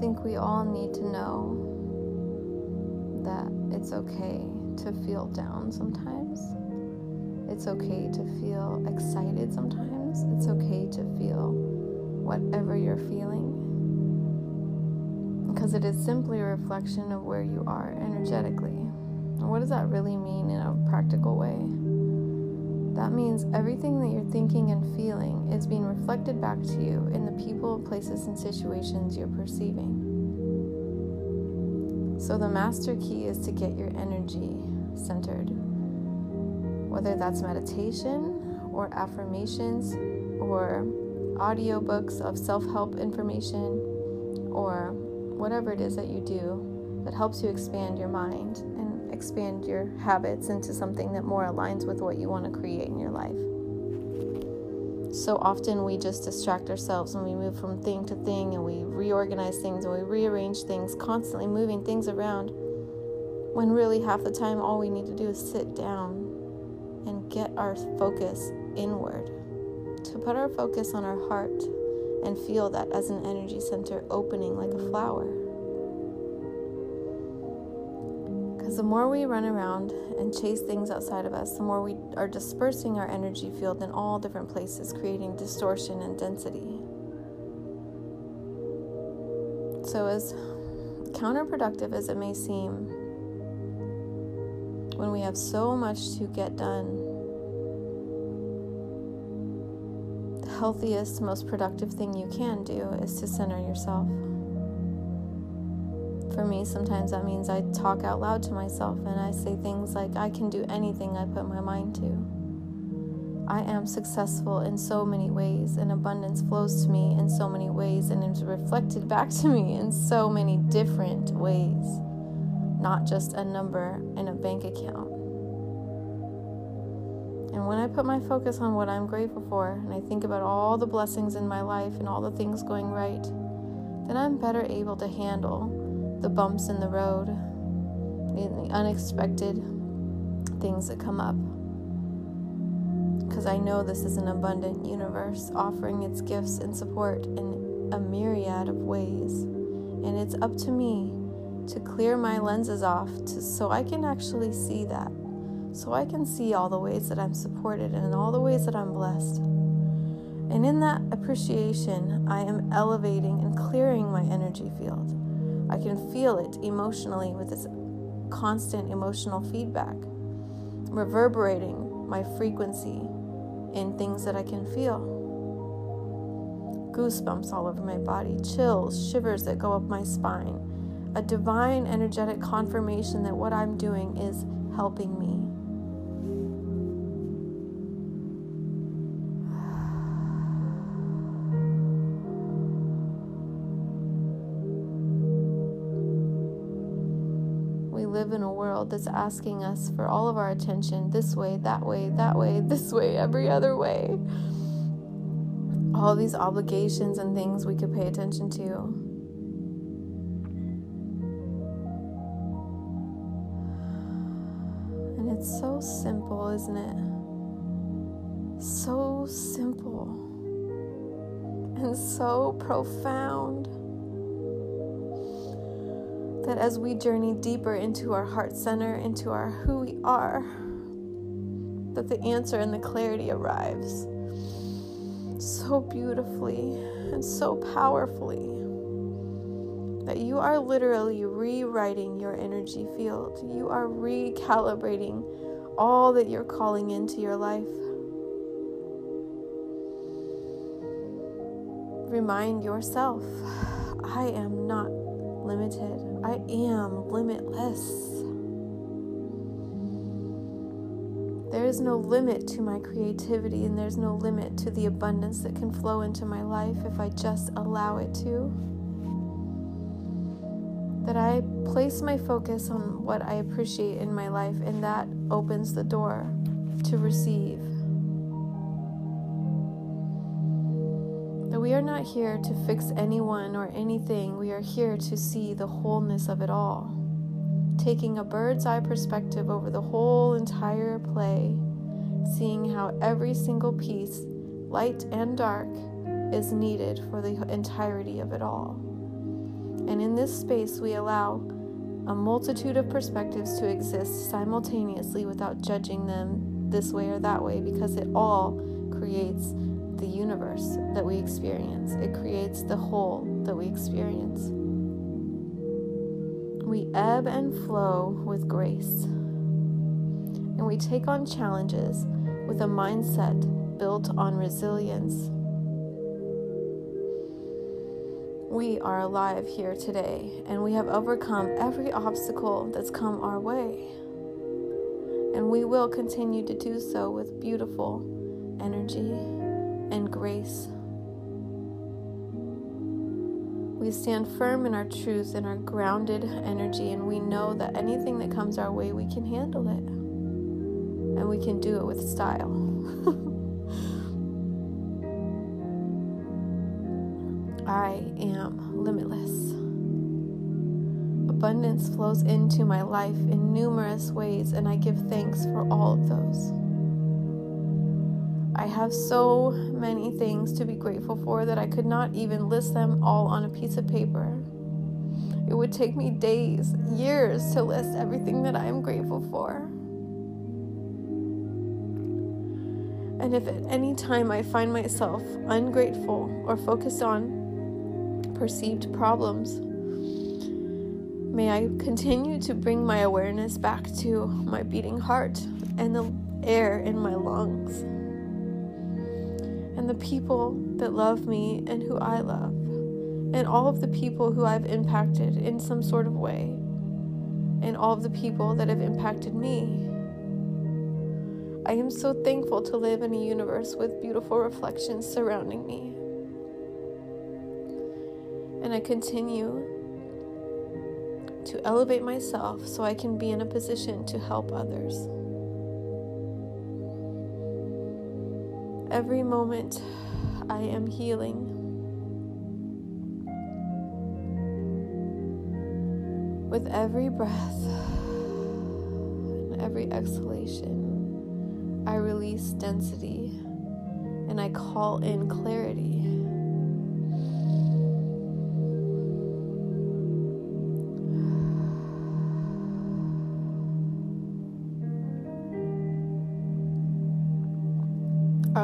think we all need to know that it's okay to feel down sometimes. It's okay to feel excited sometimes. It's okay to feel whatever you're feeling. Because it is simply a reflection of where you are energetically. What does that really mean in a practical way? That means everything that you're thinking and feeling is being reflected back to you in the people, places, and situations you're perceiving. So, the master key is to get your energy centered. Whether that's meditation or affirmations or audiobooks of self help information or whatever it is that you do that helps you expand your mind and expand your habits into something that more aligns with what you want to create in your life. So often we just distract ourselves and we move from thing to thing and we reorganize things and we rearrange things, constantly moving things around. When really half the time all we need to do is sit down and get our focus inward to put our focus on our heart and feel that as an energy center opening like a flower. The more we run around and chase things outside of us, the more we are dispersing our energy field in all different places, creating distortion and density. So, as counterproductive as it may seem, when we have so much to get done the healthiest, most productive thing you can do is to center yourself. For me, sometimes that means I talk out loud to myself and I say things like, I can do anything I put my mind to. I am successful in so many ways, and abundance flows to me in so many ways, and is reflected back to me in so many different ways, not just a number in a bank account. And when I put my focus on what I'm grateful for and I think about all the blessings in my life and all the things going right, then I'm better able to handle the bumps in the road, the unexpected things that come up. Because I know this is an abundant universe offering its gifts and support in a myriad of ways. And it's up to me to clear my lenses off to, so I can actually see that so I can see all the ways that I'm supported and all the ways that I'm blessed. And in that appreciation, I am elevating and clearing my energy field. I can feel it emotionally with this constant emotional feedback, reverberating my frequency in things that I can feel. Goosebumps all over my body, chills, shivers that go up my spine, a divine energetic confirmation that what I'm doing is helping me. Live in a world that's asking us for all of our attention this way, that way, that way, this way, every other way. All these obligations and things we could pay attention to. And it's so simple, isn't it? So simple and so profound that as we journey deeper into our heart center, into our who we are, that the answer and the clarity arrives so beautifully and so powerfully that you are literally rewriting your energy field. You are recalibrating all that you're calling into your life. Remind yourself I am not limited. I am limitless. There is no limit to my creativity, and there's no limit to the abundance that can flow into my life if I just allow it to. That I place my focus on what I appreciate in my life, and that opens the door to receive. We are not here to fix anyone or anything. We are here to see the wholeness of it all. Taking a bird's eye perspective over the whole entire play, seeing how every single piece, light and dark, is needed for the entirety of it all. And in this space, we allow a multitude of perspectives to exist simultaneously without judging them this way or that way because it all creates the universe that we experience. It creates the whole that we experience. We ebb and flow with grace. And we take on challenges with a mindset built on resilience we are alive here today and we have overcome every obstacle that's come our way. And we will continue to do so with beautiful energy and grace. We stand firm in our truth and our grounded energy, and we know that anything that comes our way, we can handle it. And we can do it with style. I am limitless. Abundance flows into my life in numerous ways, and I give thanks for all of those. I have so many things to be grateful for that I could not even list them all on a piece of paper. It would take me days, years to list everything that I am grateful for. And if at any time I find myself ungrateful or focused on perceived problems. May I continue to bring my awareness back to my beating heart and the air in my lungs and the people that love me and who I love, and all of the people who I've impacted in some sort of way, and all of the people that have impacted me. I am so thankful to live in a universe with beautiful reflections surrounding me and I continue to elevate myself so I can be in a position to help others. Every moment I am healing. With every breath and every exhalation, I release density and I call in clarity.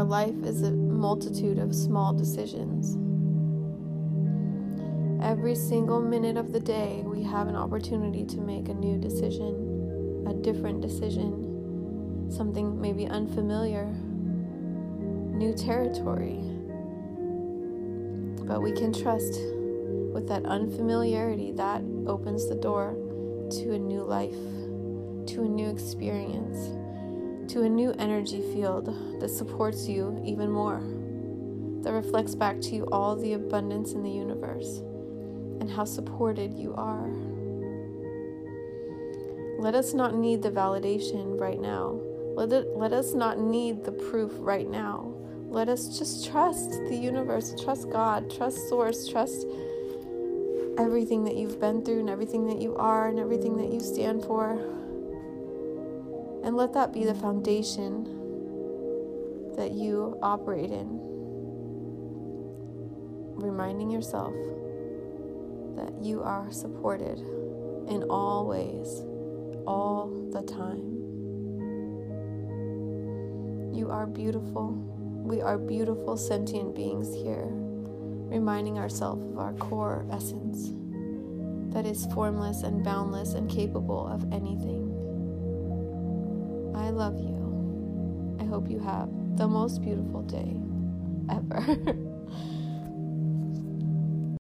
Life is a multitude of small decisions. Every single minute of the day, we have an opportunity to make a new decision, a different decision, something maybe unfamiliar, new territory. But we can trust with that unfamiliarity that opens the door to a new life, to a new experience to a new energy field that supports you even more, that reflects back to you all the abundance in the universe and how supported you are. Let us not need the validation right now. Let, it, let us not need the proof right now. Let us just trust the universe, trust God, trust Source, trust everything that you've been through and everything that you are and everything that you stand for. And let that be the foundation that you operate in. Reminding yourself that you are supported in all ways, all the time. You are beautiful. We are beautiful sentient beings here, reminding ourselves of our core essence that is formless and boundless and capable of anything. I love you. I hope you have the most beautiful day ever.